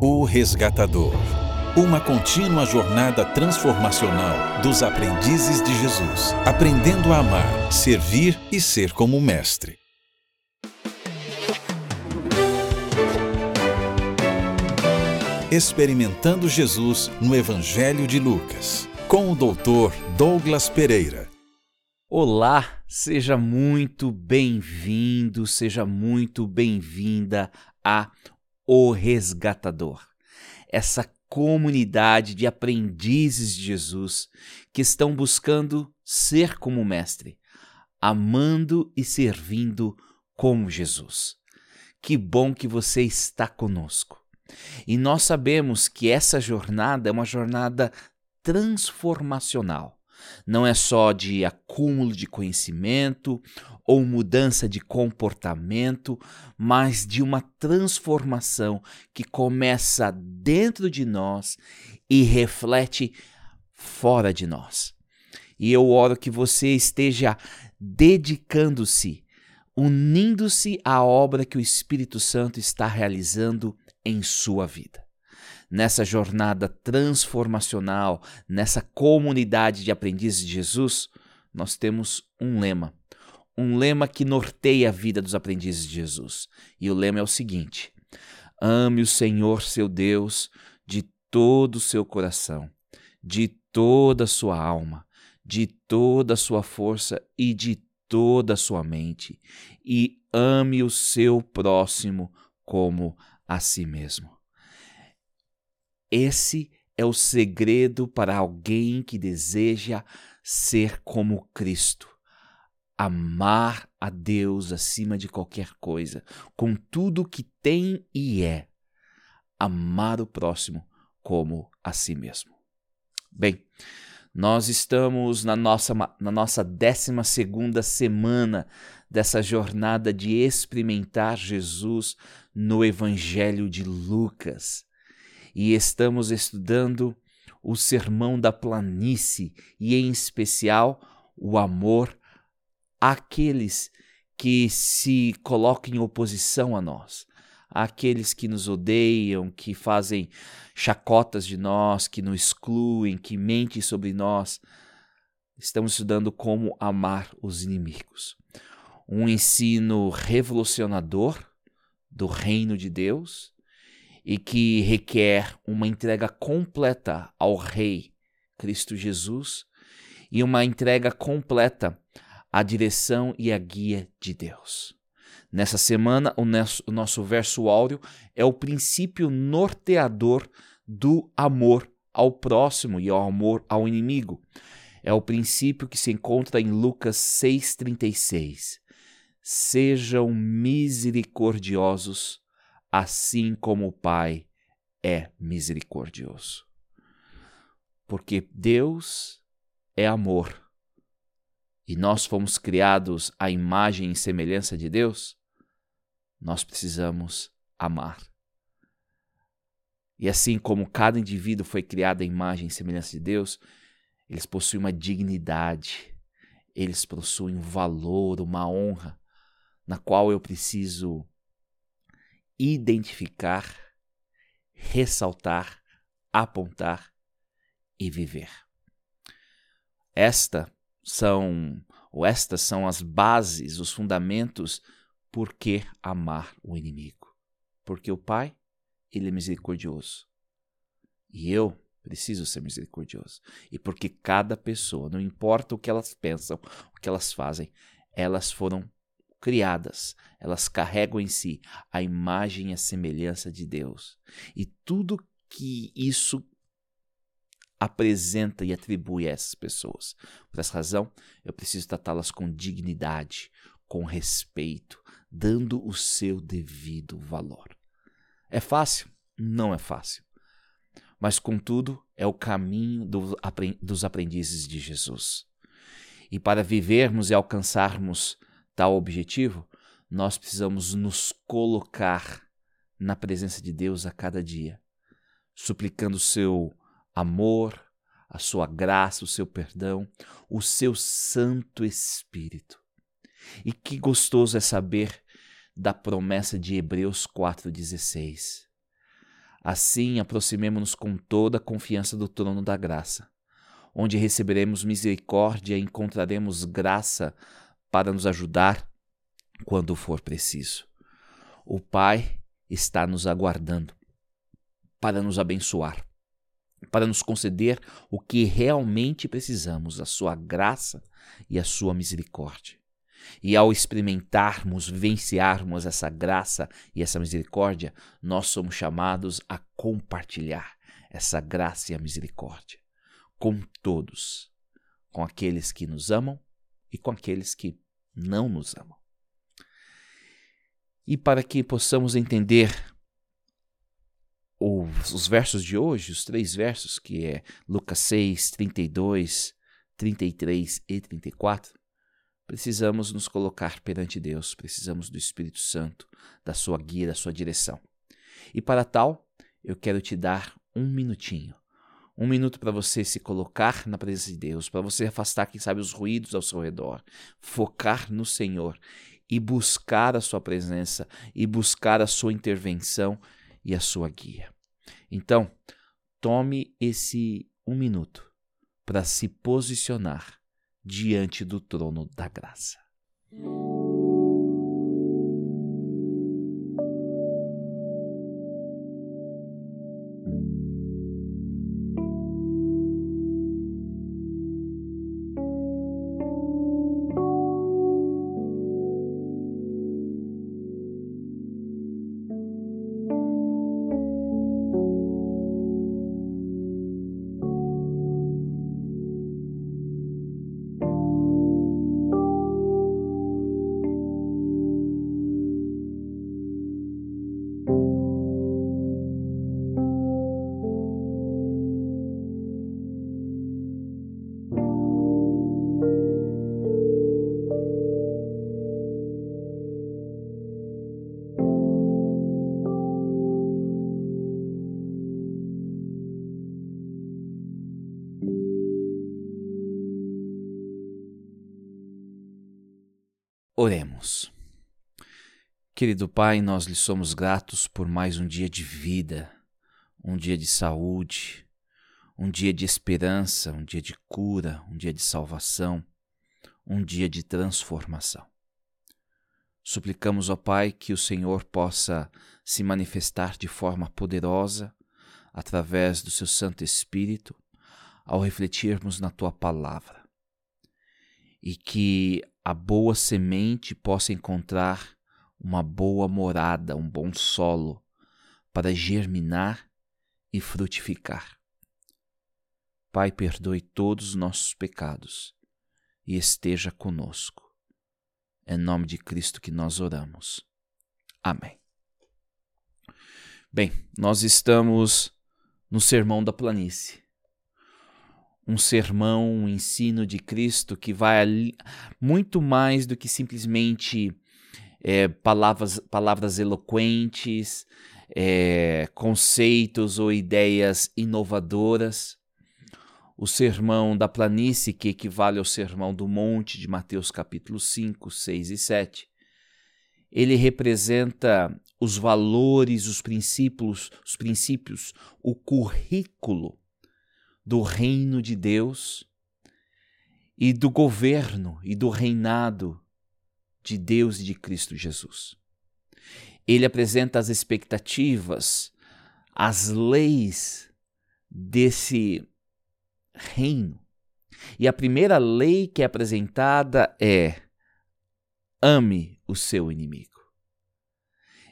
O Resgatador. Uma contínua jornada transformacional dos aprendizes de Jesus, aprendendo a amar, servir e ser como Mestre. Experimentando Jesus no Evangelho de Lucas, com o Dr. Douglas Pereira. Olá, seja muito bem-vindo, seja muito bem-vinda a O Resgatador. Essa comunidade de aprendizes de Jesus que estão buscando ser como o Mestre, amando e servindo como Jesus. Que bom que você está conosco. E nós sabemos que essa jornada é uma jornada transformacional não é só de acúmulo de conhecimento ou mudança de comportamento, mas de uma transformação que começa dentro de nós e reflete fora de nós. E eu oro que você esteja dedicando-se, unindo-se à obra que o Espírito Santo está realizando em sua vida nessa jornada transformacional, nessa comunidade de aprendizes de Jesus, nós temos um lema. Um lema que norteia a vida dos aprendizes de Jesus. E o lema é o seguinte: Ame o Senhor seu Deus de todo o seu coração, de toda a sua alma, de toda a sua força e de toda a sua mente, e ame o seu próximo como a si mesmo. Esse é o segredo para alguém que deseja ser como Cristo. Amar a Deus acima de qualquer coisa, com tudo que tem e é. Amar o próximo como a si mesmo. Bem, nós estamos na nossa, na nossa 12 semana dessa jornada de experimentar Jesus no Evangelho de Lucas e estamos estudando o Sermão da Planície e, em especial, o amor àqueles que se colocam em oposição a nós, àqueles que nos odeiam, que fazem chacotas de nós, que nos excluem, que mentem sobre nós. Estamos estudando como amar os inimigos. Um ensino revolucionador do reino de Deus e que requer uma entrega completa ao Rei Cristo Jesus e uma entrega completa à direção e à guia de Deus. Nessa semana, o nosso, o nosso verso áureo é o princípio norteador do amor ao próximo e ao amor ao inimigo. É o princípio que se encontra em Lucas 6,36. Sejam misericordiosos assim como o Pai é misericordioso. Porque Deus é amor e nós fomos criados à imagem e semelhança de Deus, nós precisamos amar. E assim como cada indivíduo foi criado à imagem e semelhança de Deus, eles possuem uma dignidade, eles possuem um valor, uma honra, na qual eu preciso identificar, ressaltar, apontar e viver. Esta são ou estas são as bases, os fundamentos por que amar o inimigo. Porque o Pai, ele é misericordioso. E eu preciso ser misericordioso. E porque cada pessoa, não importa o que elas pensam, o que elas fazem, elas foram criadas, elas carregam em si a imagem e a semelhança de Deus. E tudo que isso apresenta e atribui a essas pessoas. Por essa razão, eu preciso tratá-las com dignidade, com respeito, dando o seu devido valor. É fácil? Não é fácil. Mas, contudo, é o caminho dos aprendizes de Jesus. E para vivermos e alcançarmos tal objetivo, nós precisamos nos colocar na presença de Deus a cada dia, suplicando o seu amor, a sua graça, o seu perdão, o seu Santo Espírito. E que gostoso é saber da promessa de Hebreus 4,16. Assim, aproximemo-nos com toda a confiança do trono da graça, onde receberemos misericórdia e encontraremos graça para nos ajudar quando for preciso. O Pai está nos aguardando para nos abençoar, para nos conceder o que realmente precisamos, a Sua graça e a Sua misericórdia. E ao experimentarmos, vivenciarmos essa graça e essa misericórdia, nós somos chamados a compartilhar essa graça e a misericórdia com todos, com aqueles que nos amam e com aqueles que não nos amam. E para que possamos entender os, os versos de hoje, os três versos, que é Lucas 6, 32, 33 e 34, precisamos nos colocar perante Deus, precisamos do Espírito Santo, da sua guia, da sua direção. E para tal, eu quero te dar um minutinho. Um minuto para você se colocar na presença de Deus, para você afastar, quem sabe, os ruídos ao seu redor, focar no Senhor e buscar a sua presença, e buscar a sua intervenção e a sua guia. Então, tome esse um minuto para se posicionar diante do trono da graça. Oremos. Querido Pai, nós lhe somos gratos por mais um dia de vida, um dia de saúde, um dia de esperança, um dia de cura, um dia de salvação, um dia de transformação. Suplicamos, ó Pai, que o Senhor possa se manifestar de forma poderosa através do seu Santo Espírito ao refletirmos na tua palavra. E que a boa semente possa encontrar uma boa morada, um bom solo para germinar e frutificar. Pai, perdoe todos os nossos pecados e esteja conosco. É em nome de Cristo que nós oramos. Amém. Bem, nós estamos no Sermão da Planície um sermão, um ensino de Cristo que vai ali, muito mais do que simplesmente é, palavras, palavras eloquentes, é, conceitos ou ideias inovadoras. O sermão da planície, que equivale ao sermão do monte de Mateus capítulo 5, 6 e 7, ele representa os valores, os princípios, os princípios, o currículo do reino de Deus e do governo e do reinado de Deus e de Cristo Jesus. Ele apresenta as expectativas, as leis desse reino. E a primeira lei que é apresentada é: ame o seu inimigo.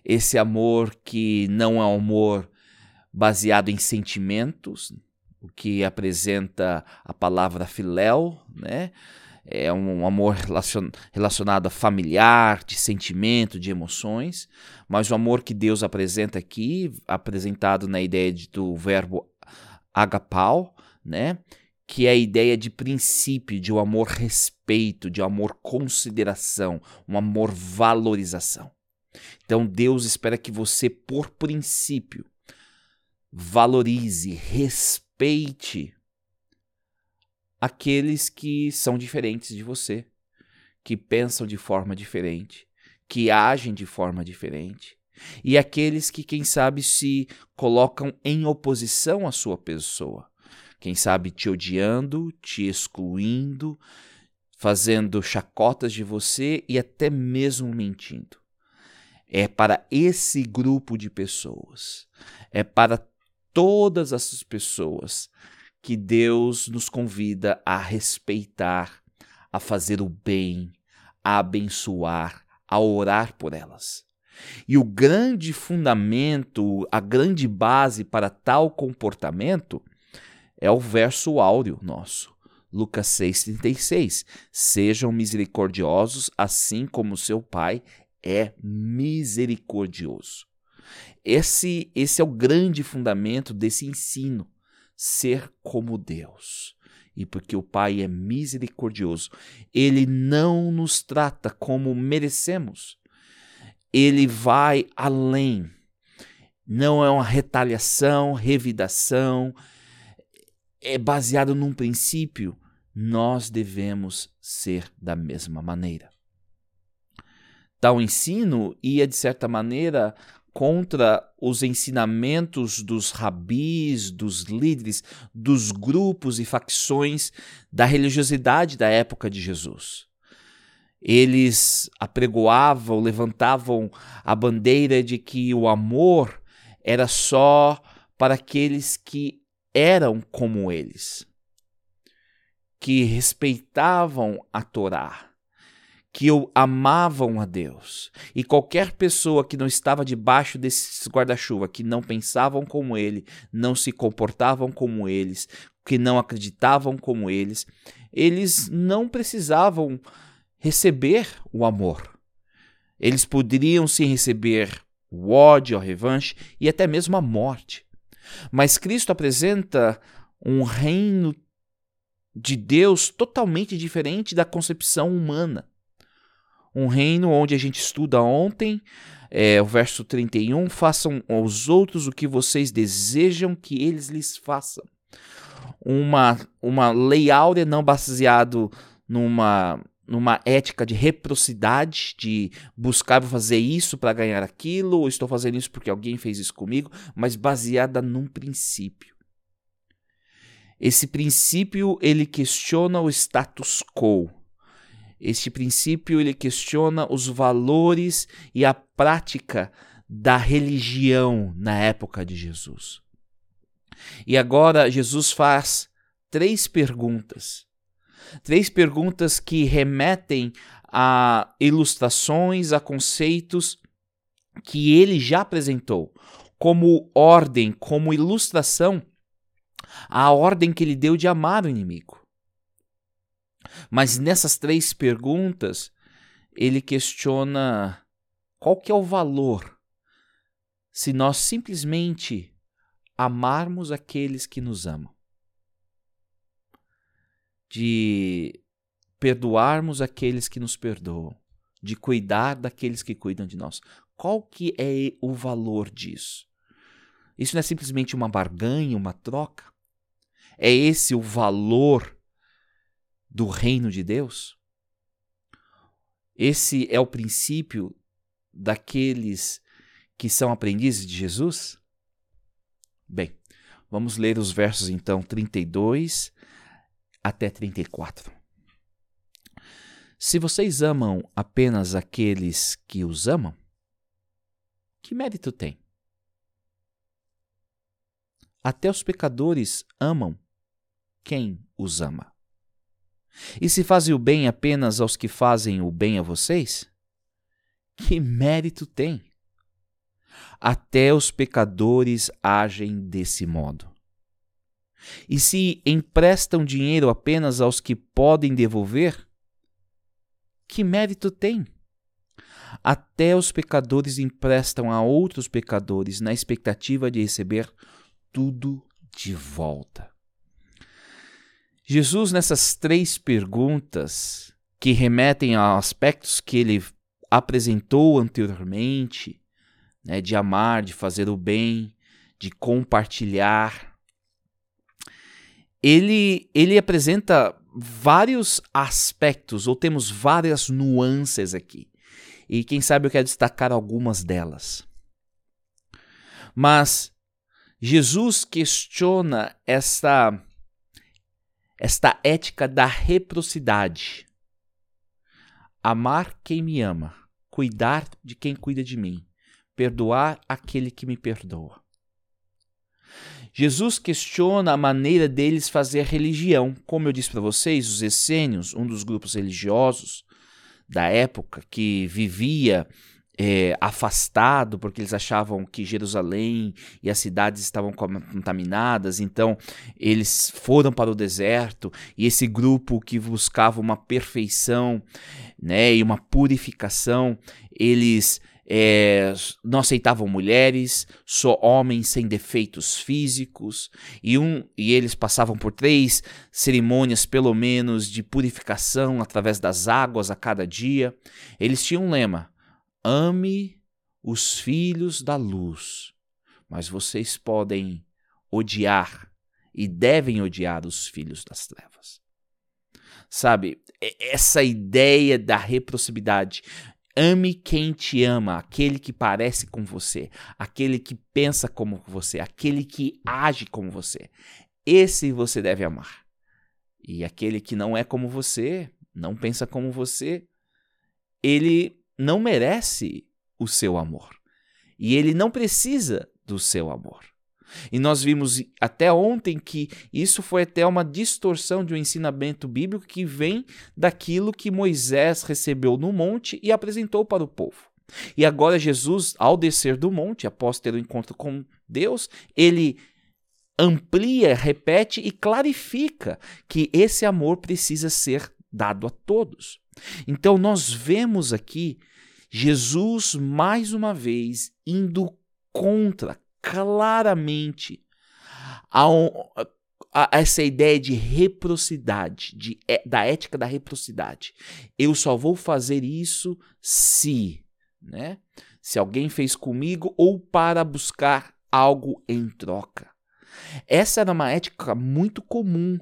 Esse amor que não é um amor baseado em sentimentos, o que apresenta a palavra filéu, né? É um amor relacion, relacionado a familiar, de sentimento, de emoções, mas o amor que Deus apresenta aqui, apresentado na ideia de, do verbo agapau, né? que é a ideia de princípio, de um amor respeito, de um amor consideração, um amor valorização. Então Deus espera que você, por princípio, valorize, respeite, respeite aqueles que são diferentes de você, que pensam de forma diferente, que agem de forma diferente, e aqueles que, quem sabe, se colocam em oposição à sua pessoa. Quem sabe te odiando, te excluindo, fazendo chacotas de você e até mesmo mentindo. É para esse grupo de pessoas, é para todas essas pessoas que Deus nos convida a respeitar, a fazer o bem, a abençoar, a orar por elas. E o grande fundamento, a grande base para tal comportamento é o verso áureo nosso. Lucas 6,36. Sejam misericordiosos, assim como seu Pai é misericordioso. Esse, esse é o grande fundamento desse ensino: ser como Deus. E porque o Pai é misericordioso, ele não nos trata como merecemos. Ele vai além. Não é uma retaliação, revidação, é baseado num princípio, nós devemos ser da mesma maneira. Tal ensino ia, de certa maneira, contra os ensinamentos dos rabis, dos líderes, dos grupos e facções da religiosidade da época de Jesus. Eles apregoavam, levantavam a bandeira de que o amor era só para aqueles que eram como eles, que respeitavam a Torá, que amavam a Deus. E qualquer pessoa que não estava debaixo desses guarda-chuva, que não pensavam como ele, não se comportavam como eles, que não acreditavam como eles, eles não precisavam receber o amor. Eles poderiam sim receber o ódio, a revanche e até mesmo a morte. Mas Cristo apresenta um reino de Deus totalmente diferente da concepção humana. Um reino onde a gente estuda ontem, é, o verso 31, façam aos outros o que vocês desejam que eles lhes façam. Uma, uma lei áurea não baseado numa numa ética de reciprocidade, de buscar fazer isso para ganhar aquilo, ou estou fazendo isso porque alguém fez isso comigo, mas baseada num princípio. Esse princípio ele questiona o status quo. Este princípio ele questiona os valores e a prática da religião na época de Jesus. E agora Jesus faz três perguntas Três perguntas que remetem a ilustrações, a conceitos que ele já apresentou, como ordem, como ilustração, a ordem que ele deu de amar o inimigo. Mas nessas três perguntas, ele questiona qual que é o valor se nós simplesmente amarmos aqueles que nos amam de perdoarmos aqueles que nos perdoam, de cuidar daqueles que cuidam de nós. Qual que é o valor disso? Isso não é simplesmente uma barganha, uma troca? É esse o valor do reino de Deus? Esse é o princípio daqueles que são aprendizes de Jesus? Bem, vamos ler os versos então 32 até 34. Se vocês amam apenas aqueles que os amam, que mérito tem? Até os pecadores amam quem os ama. E se fazem o bem apenas aos que fazem o bem a vocês, que mérito tem? Até os pecadores agem desse modo. E se emprestam dinheiro apenas aos que podem devolver, que mérito tem? Até os pecadores emprestam a outros pecadores na expectativa de receber tudo de volta. Jesus, nessas três perguntas, que remetem a aspectos que ele apresentou anteriormente, né, de amar, de fazer o bem, de compartilhar, ele, ele apresenta vários aspectos, ou temos várias nuances aqui. E quem sabe eu quero destacar algumas delas. Mas Jesus questiona esta, esta ética da reciprocidade. Amar quem me ama, cuidar de quem cuida de mim, perdoar aquele que me perdoa. Jesus questiona a maneira deles fazer religião. Como eu disse para vocês, os essênios, um dos grupos religiosos da época que vivia é, afastado, porque eles achavam que Jerusalém e as cidades estavam contaminadas, então eles foram para o deserto, e esse grupo que buscava uma perfeição né, e uma purificação, eles é, não aceitavam mulheres, só homens sem defeitos físicos, e, um, e eles passavam por três cerimônias, pelo menos, de purificação através das águas a cada dia. Eles tinham um lema: ame os filhos da luz, mas vocês podem odiar e devem odiar os filhos das trevas. Sabe, essa ideia da reciprocidade Ame quem te ama, aquele que parece com você, aquele que pensa como você, aquele que age como você. Esse você deve amar. E aquele que não é como você, não pensa como você, ele não merece o seu amor. E ele não precisa do seu amor. E nós vimos até ontem que isso foi até uma distorção de um ensinamento bíblico que vem daquilo que Moisés recebeu no monte e apresentou para o povo. E agora Jesus, ao descer do monte, após ter o um encontro com Deus, ele amplia, repete e clarifica que esse amor precisa ser dado a todos. Então nós vemos aqui Jesus mais uma vez indo contra claramente a, a, a essa ideia de reciprocidade, de, é, da ética da reciprocidade. Eu só vou fazer isso se, né? Se alguém fez comigo ou para buscar algo em troca. Essa era uma ética muito comum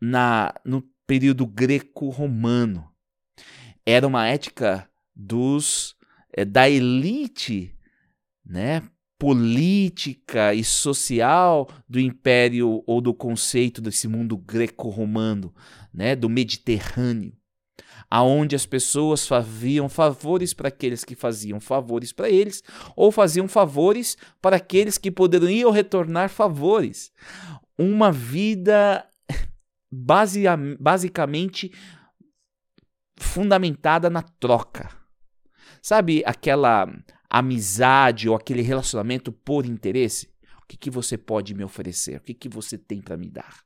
na no período greco-romano. Era uma ética dos é, da elite, né, política e social do império ou do conceito desse mundo greco-romano, né, do Mediterrâneo, aonde as pessoas faziam favores para aqueles que faziam favores para eles, ou faziam favores para aqueles que poderiam retornar favores. Uma vida basicamente fundamentada na troca. Sabe aquela amizade ou aquele relacionamento por interesse? O que, que você pode me oferecer? O que, que você tem para me dar?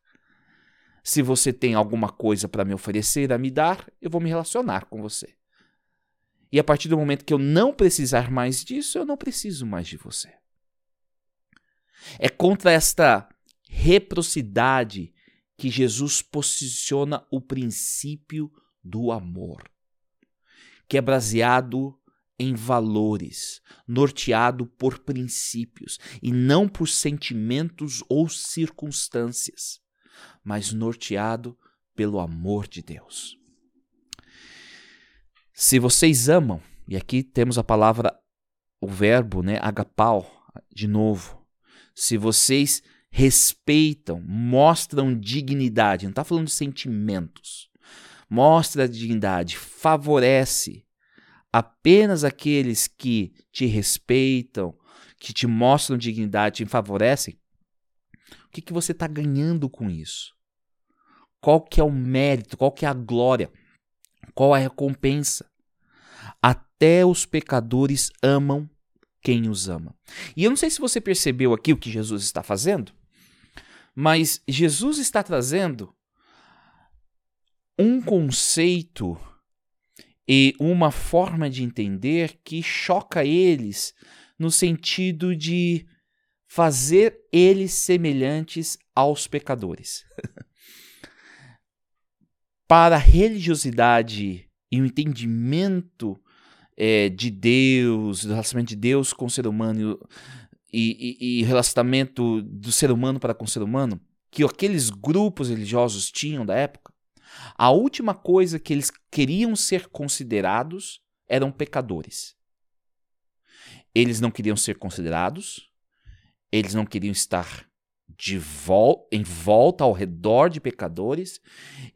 Se você tem alguma coisa para me oferecer, a me dar, eu vou me relacionar com você. E a partir do momento que eu não precisar mais disso, eu não preciso mais de você. É contra esta reciprocidade que Jesus posiciona o princípio do amor, que é baseado em valores, norteado por princípios e não por sentimentos ou circunstâncias, mas norteado pelo amor de Deus. Se vocês amam, e aqui temos a palavra, o verbo, né, agapau, de novo. Se vocês respeitam, mostram dignidade, não está falando de sentimentos, mostra dignidade, favorece, apenas aqueles que te respeitam, que te mostram dignidade, te favorecem, o que, que você está ganhando com isso? Qual que é o mérito? Qual que é a glória? Qual a recompensa? Até os pecadores amam quem os ama. E eu não sei se você percebeu aqui o que Jesus está fazendo, mas Jesus está trazendo um conceito e uma forma de entender que choca eles no sentido de fazer eles semelhantes aos pecadores. Para a religiosidade e o entendimento é, de Deus, do relacionamento de Deus com o ser humano e, e, e relacionamento do ser humano para com o ser humano, que aqueles grupos religiosos tinham da época, a última coisa que eles queriam ser considerados eram pecadores. Eles não queriam ser considerados eles não queriam estar de vol em volta ao redor de pecadores,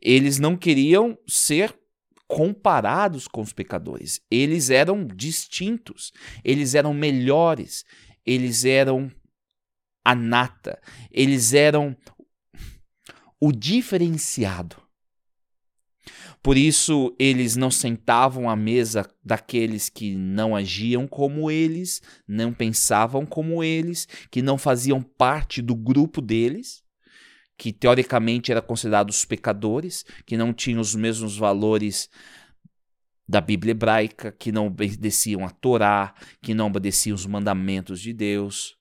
eles não queriam ser comparados com os pecadores. Eles eram distintos, eles eram melhores, eles eram a nata, eles eram o diferenciado. Por isso, eles não sentavam à mesa daqueles que não agiam como eles, não pensavam como eles, que não faziam parte do grupo deles, que teoricamente eram considerados pecadores, que não tinham os mesmos valores da Bíblia hebraica, que não obedeciam a Torá, que não obedeciam os mandamentos de Deus.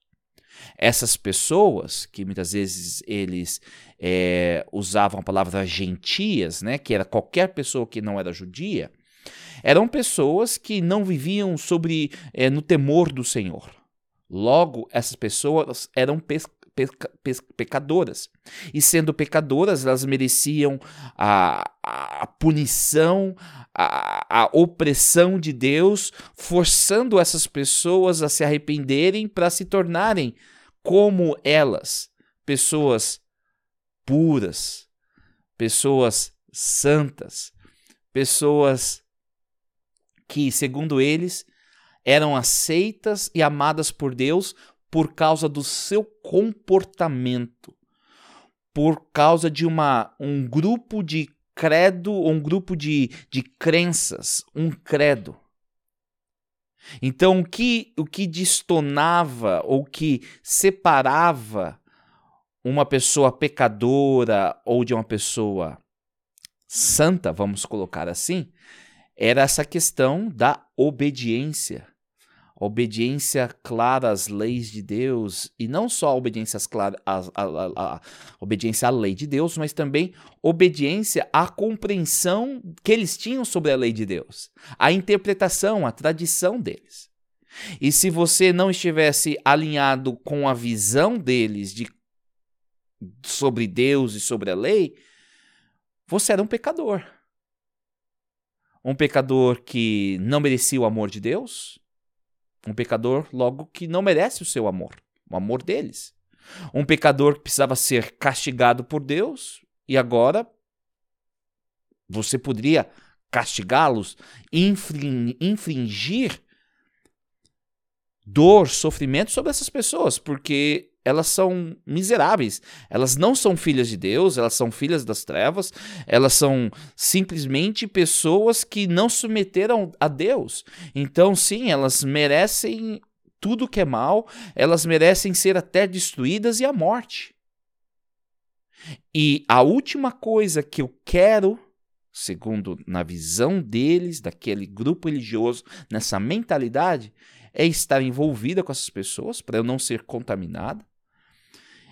Essas pessoas, que muitas vezes eles é, usavam a palavra gentias, né, que era qualquer pessoa que não era judia, eram pessoas que não viviam sobre é, no temor do Senhor. Logo, essas pessoas eram pecadoras. E sendo pecadoras, elas mereciam a, a punição, a, a, opressão de Deus, forçando essas pessoas a se arrependerem para se tornarem como elas, pessoas puras, pessoas santas, pessoas que, segundo eles, eram aceitas e amadas por Deus por causa do seu comportamento, por causa de uma, um grupo de credo, um grupo de, de crenças, um credo. Então, o que, o que distonava ou que separava uma pessoa pecadora ou de uma pessoa santa, vamos colocar assim, era essa questão da obediência obediência clara às leis de Deus, e não só a obediência, clara, obediência à lei de Deus, mas também obediência à compreensão que eles tinham sobre a lei de Deus, a interpretação, a tradição deles. E se você não estivesse alinhado com a visão deles de, sobre Deus e sobre a lei, você era um pecador. Um pecador que não merecia o amor de Deus, um pecador, logo, que não merece o seu amor, o amor deles. Um pecador que precisava ser castigado por Deus e agora você poderia castigá-los, infringir dor, sofrimento sobre essas pessoas, porque elas são miseráveis. Elas não são filhas de Deus, elas são filhas das trevas, elas são simplesmente pessoas que não submeteram a Deus. Então, sim, elas merecem tudo que é mal, elas merecem ser até destruídas e a morte. E a última coisa que eu quero, segundo na visão deles, daquele grupo religioso, nessa mentalidade, é estar envolvida com essas pessoas para eu não ser contaminada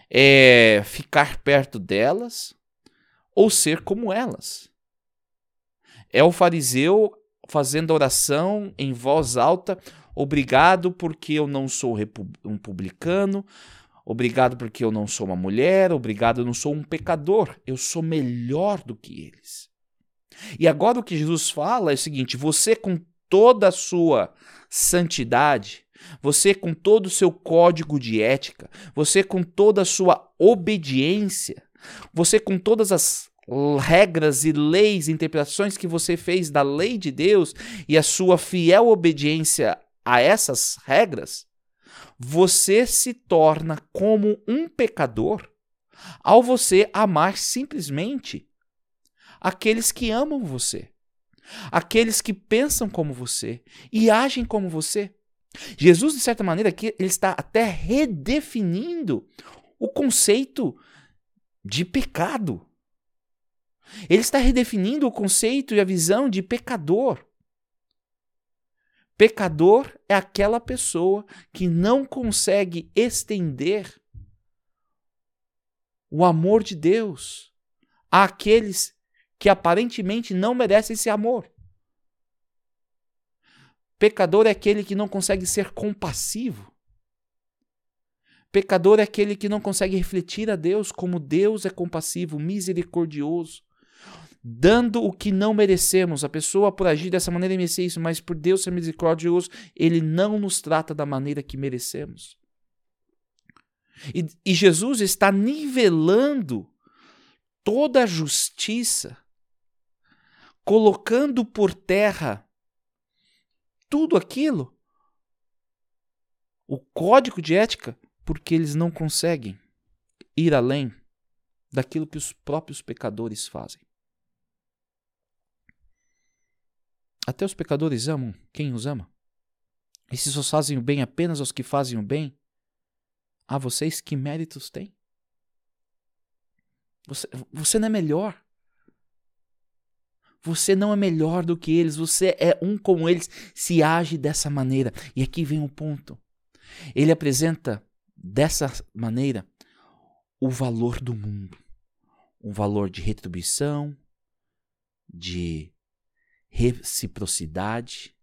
é ficar perto delas ou ser como elas. É o fariseu fazendo oração em voz alta, obrigado porque eu não sou um publicano, obrigado porque eu não sou uma mulher, obrigado eu não sou um pecador, eu sou melhor do que eles. E agora o que Jesus fala é o seguinte: você com toda a sua santidade, você com todo o seu código de ética, você com toda a sua obediência, você com todas as regras e leis, interpretações que você fez da lei de Deus e a sua fiel obediência a essas regras, você se torna como um pecador ao você amar simplesmente aqueles que amam você, aqueles que pensam como você e agem como você. Jesus, de certa maneira, aqui ele está até redefinindo o conceito de pecado. Ele está redefinindo o conceito e a visão de pecador. Pecador é aquela pessoa que não consegue estender o amor de Deus àqueles que aparentemente não merecem esse amor. Pecador é aquele que não consegue ser compassivo. Pecador é aquele que não consegue refletir a Deus como Deus é compassivo, misericordioso, dando o que não merecemos. A pessoa, por agir dessa maneira, merece isso, mas por Deus ser misericordioso, ele não nos trata da maneira que merecemos. E, e Jesus está nivelando toda a justiça, colocando por terra tudo aquilo, o código de ética, porque eles não conseguem ir além daquilo que os próprios pecadores fazem. Até os pecadores amam quem os ama. E se só fazem o bem apenas aos que fazem o bem, a vocês que méritos têm? Você, você não é melhor. Você não é melhor do que eles, você é um como eles, se age dessa maneira. E aqui vem o um ponto. Ele apresenta dessa maneira o valor do mundo, um valor de retribuição, de reciprocidade.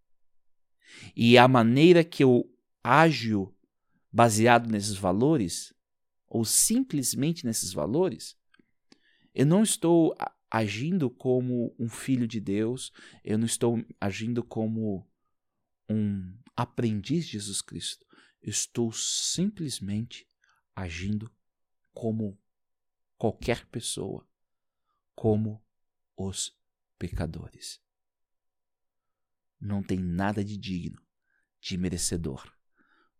E a maneira que eu ajo baseado nesses valores, ou simplesmente nesses valores, eu não estou agindo como um filho de Deus, eu não estou agindo como um aprendiz de Jesus Cristo. Eu estou simplesmente agindo como qualquer pessoa, como os pecadores. Não tem nada de digno, de merecedor.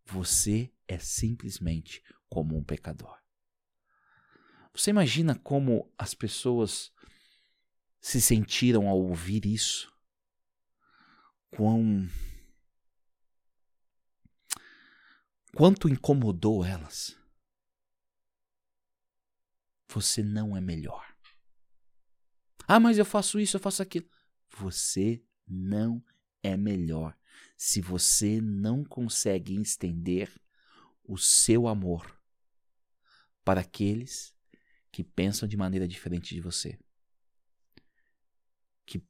Você é simplesmente como um pecador. Você imagina como as pessoas se sentiram ao ouvir isso? Quão. Quanto incomodou elas? Você não é melhor. Ah, mas eu faço isso, eu faço aquilo. Você não é melhor se você não consegue estender o seu amor para aqueles que pensam de maneira diferente de você, que,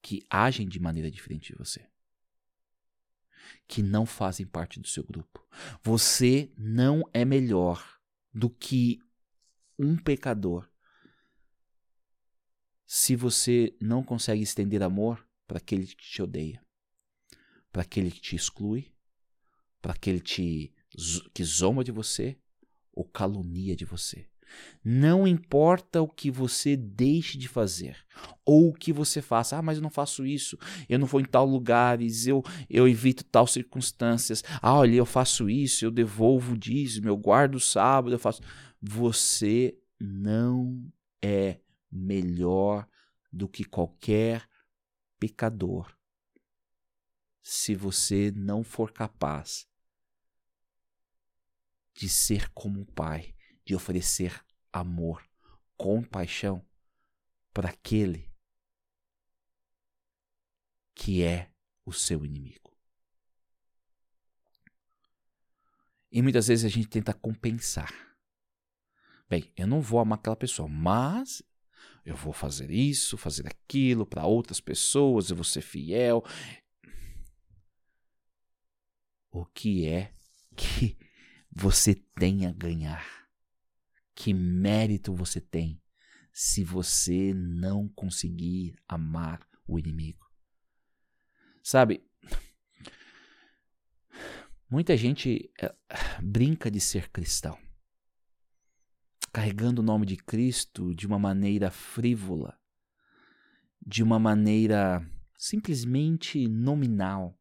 que agem de maneira diferente de você, que não fazem parte do seu grupo. Você não é melhor do que um pecador se você não consegue estender amor para aquele que te odeia, para aquele que te exclui, para aquele que zomba de você ou calunia de você. Não importa o que você deixe de fazer ou o que você faça. Ah, mas eu não faço isso. Eu não vou em tal lugares. Eu, eu evito tal circunstâncias. Ah, olha, eu faço isso. Eu devolvo o dízimo. Eu guardo o sábado. Eu faço. Você não é melhor do que qualquer pecador se você não for capaz de ser como um pai de oferecer amor, compaixão para aquele que é o seu inimigo. E muitas vezes a gente tenta compensar. Bem, eu não vou amar aquela pessoa, mas eu vou fazer isso, fazer aquilo para outras pessoas, eu vou ser fiel. O que é que você tem a ganhar? Que mérito você tem se você não conseguir amar o inimigo? Sabe, muita gente eh, brinca de ser cristão, carregando o nome de Cristo de uma maneira frívola, de uma maneira simplesmente nominal,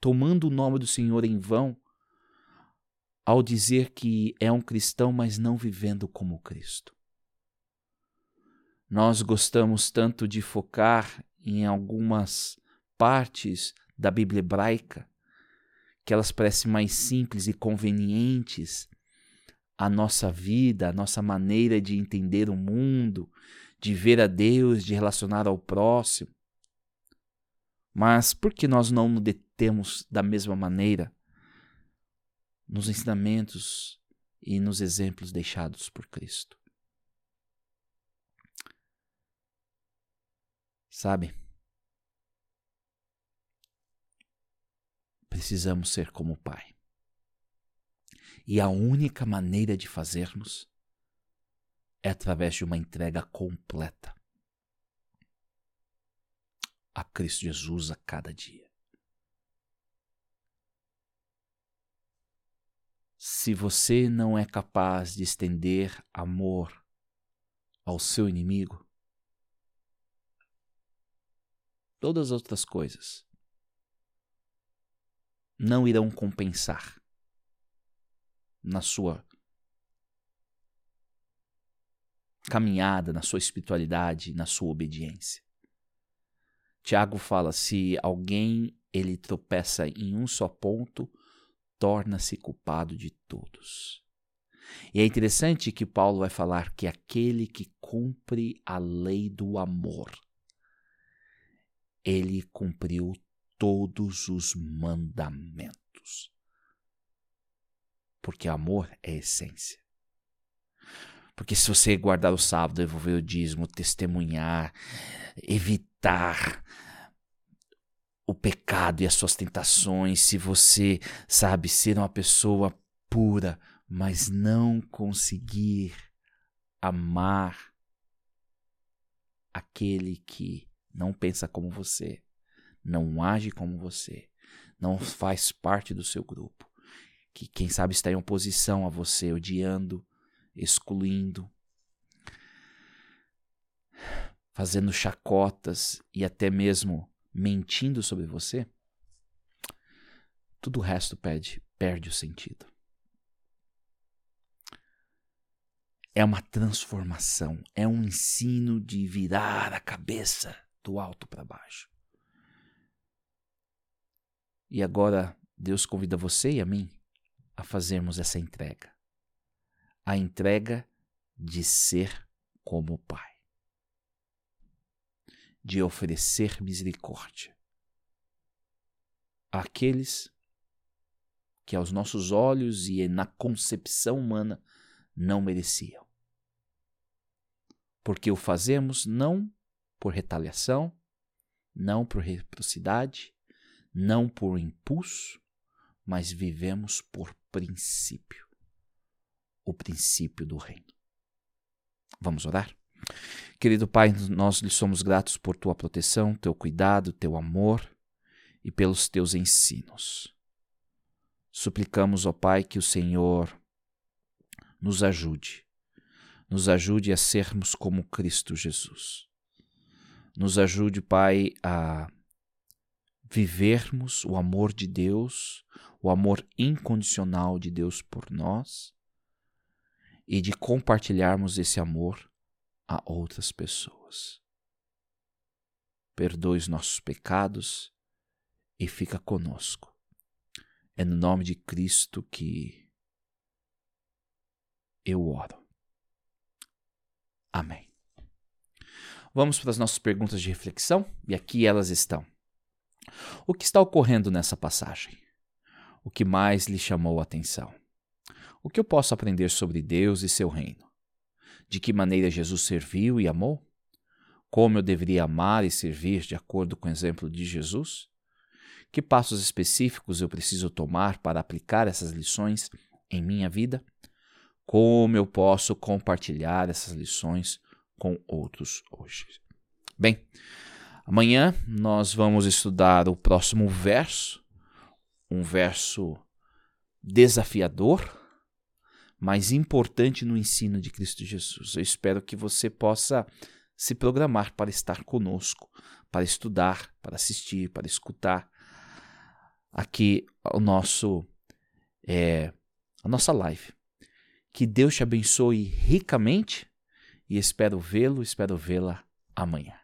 tomando o nome do Senhor em vão ao dizer que é um cristão, mas não vivendo como Cristo. Nós gostamos tanto de focar em algumas partes da Bíblia hebraica, que elas parecem mais simples e convenientes à nossa vida, à nossa maneira de entender o mundo, de ver a Deus, de relacionar ao próximo. Mas por que nós não nos detemos da mesma maneira nos ensinamentos e nos exemplos deixados por Cristo. Sabe? Precisamos ser como o Pai. E a única maneira de fazermos é através de uma entrega completa a Cristo Jesus a cada dia. Se você não é capaz de estender amor ao seu inimigo, todas as outras coisas não irão compensar na sua caminhada, na sua espiritualidade, na sua obediência. Tiago fala: se alguém ele tropeça em um só ponto, torna-se culpado de todos. E é interessante que Paulo vai falar que aquele que cumpre a lei do amor, ele cumpriu todos os mandamentos. Porque amor é essência. Porque se você guardar o sábado, devolver o dízimo, testemunhar, evitar o pecado e as suas tentações, se você sabe ser uma pessoa pura, mas não conseguir amar aquele que não pensa como você, não age como você, não faz parte do seu grupo, que quem sabe está em oposição a você, odiando, excluindo, fazendo chacotas e até mesmo mentindo sobre você, tudo o resto perde, perde o sentido. É uma transformação, é um ensino de virar a cabeça do alto para baixo. E agora Deus convida você e a mim a fazermos essa entrega. A entrega de ser como o Pai de oferecer misericórdia àqueles que aos nossos olhos e na concepção humana não mereciam. Porque o fazemos não por retaliação, não por reciprocidade, não por impulso, mas vivemos por princípio o princípio do reino. Vamos orar? Querido Pai, nós lhe somos gratos por tua proteção, teu cuidado, teu amor e pelos teus ensinos. Suplicamos, ó Pai, que o Senhor nos ajude, nos ajude a sermos como Cristo Jesus. Nos ajude, Pai, a vivermos o amor de Deus, o amor incondicional de Deus por nós e de compartilharmos esse amor a outras pessoas. Perdoe os nossos pecados e fica conosco. É no nome de Cristo que eu oro. Amém. Vamos para as nossas perguntas de reflexão e aqui elas estão. O que está ocorrendo nessa passagem? O que mais lhe chamou a atenção? O que eu posso aprender sobre Deus e seu reino? De que maneira Jesus serviu e amou? Como eu deveria amar e servir de acordo com o exemplo de Jesus? Que passos específicos eu preciso tomar para aplicar essas lições em minha vida? Como eu posso compartilhar essas lições com outros hoje? Bem, amanhã nós vamos estudar o próximo verso, um verso desafiador mais importante no ensino de Cristo Jesus. Eu espero que você possa se programar para estar conosco, para estudar, para assistir, para escutar aqui o nosso é, a nossa live. Que Deus te abençoe ricamente e espero vê-lo, espero vê-la amanhã.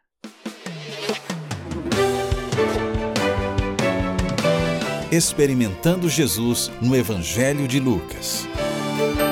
Experimentando Jesus no Evangelho de Lucas. Thank you.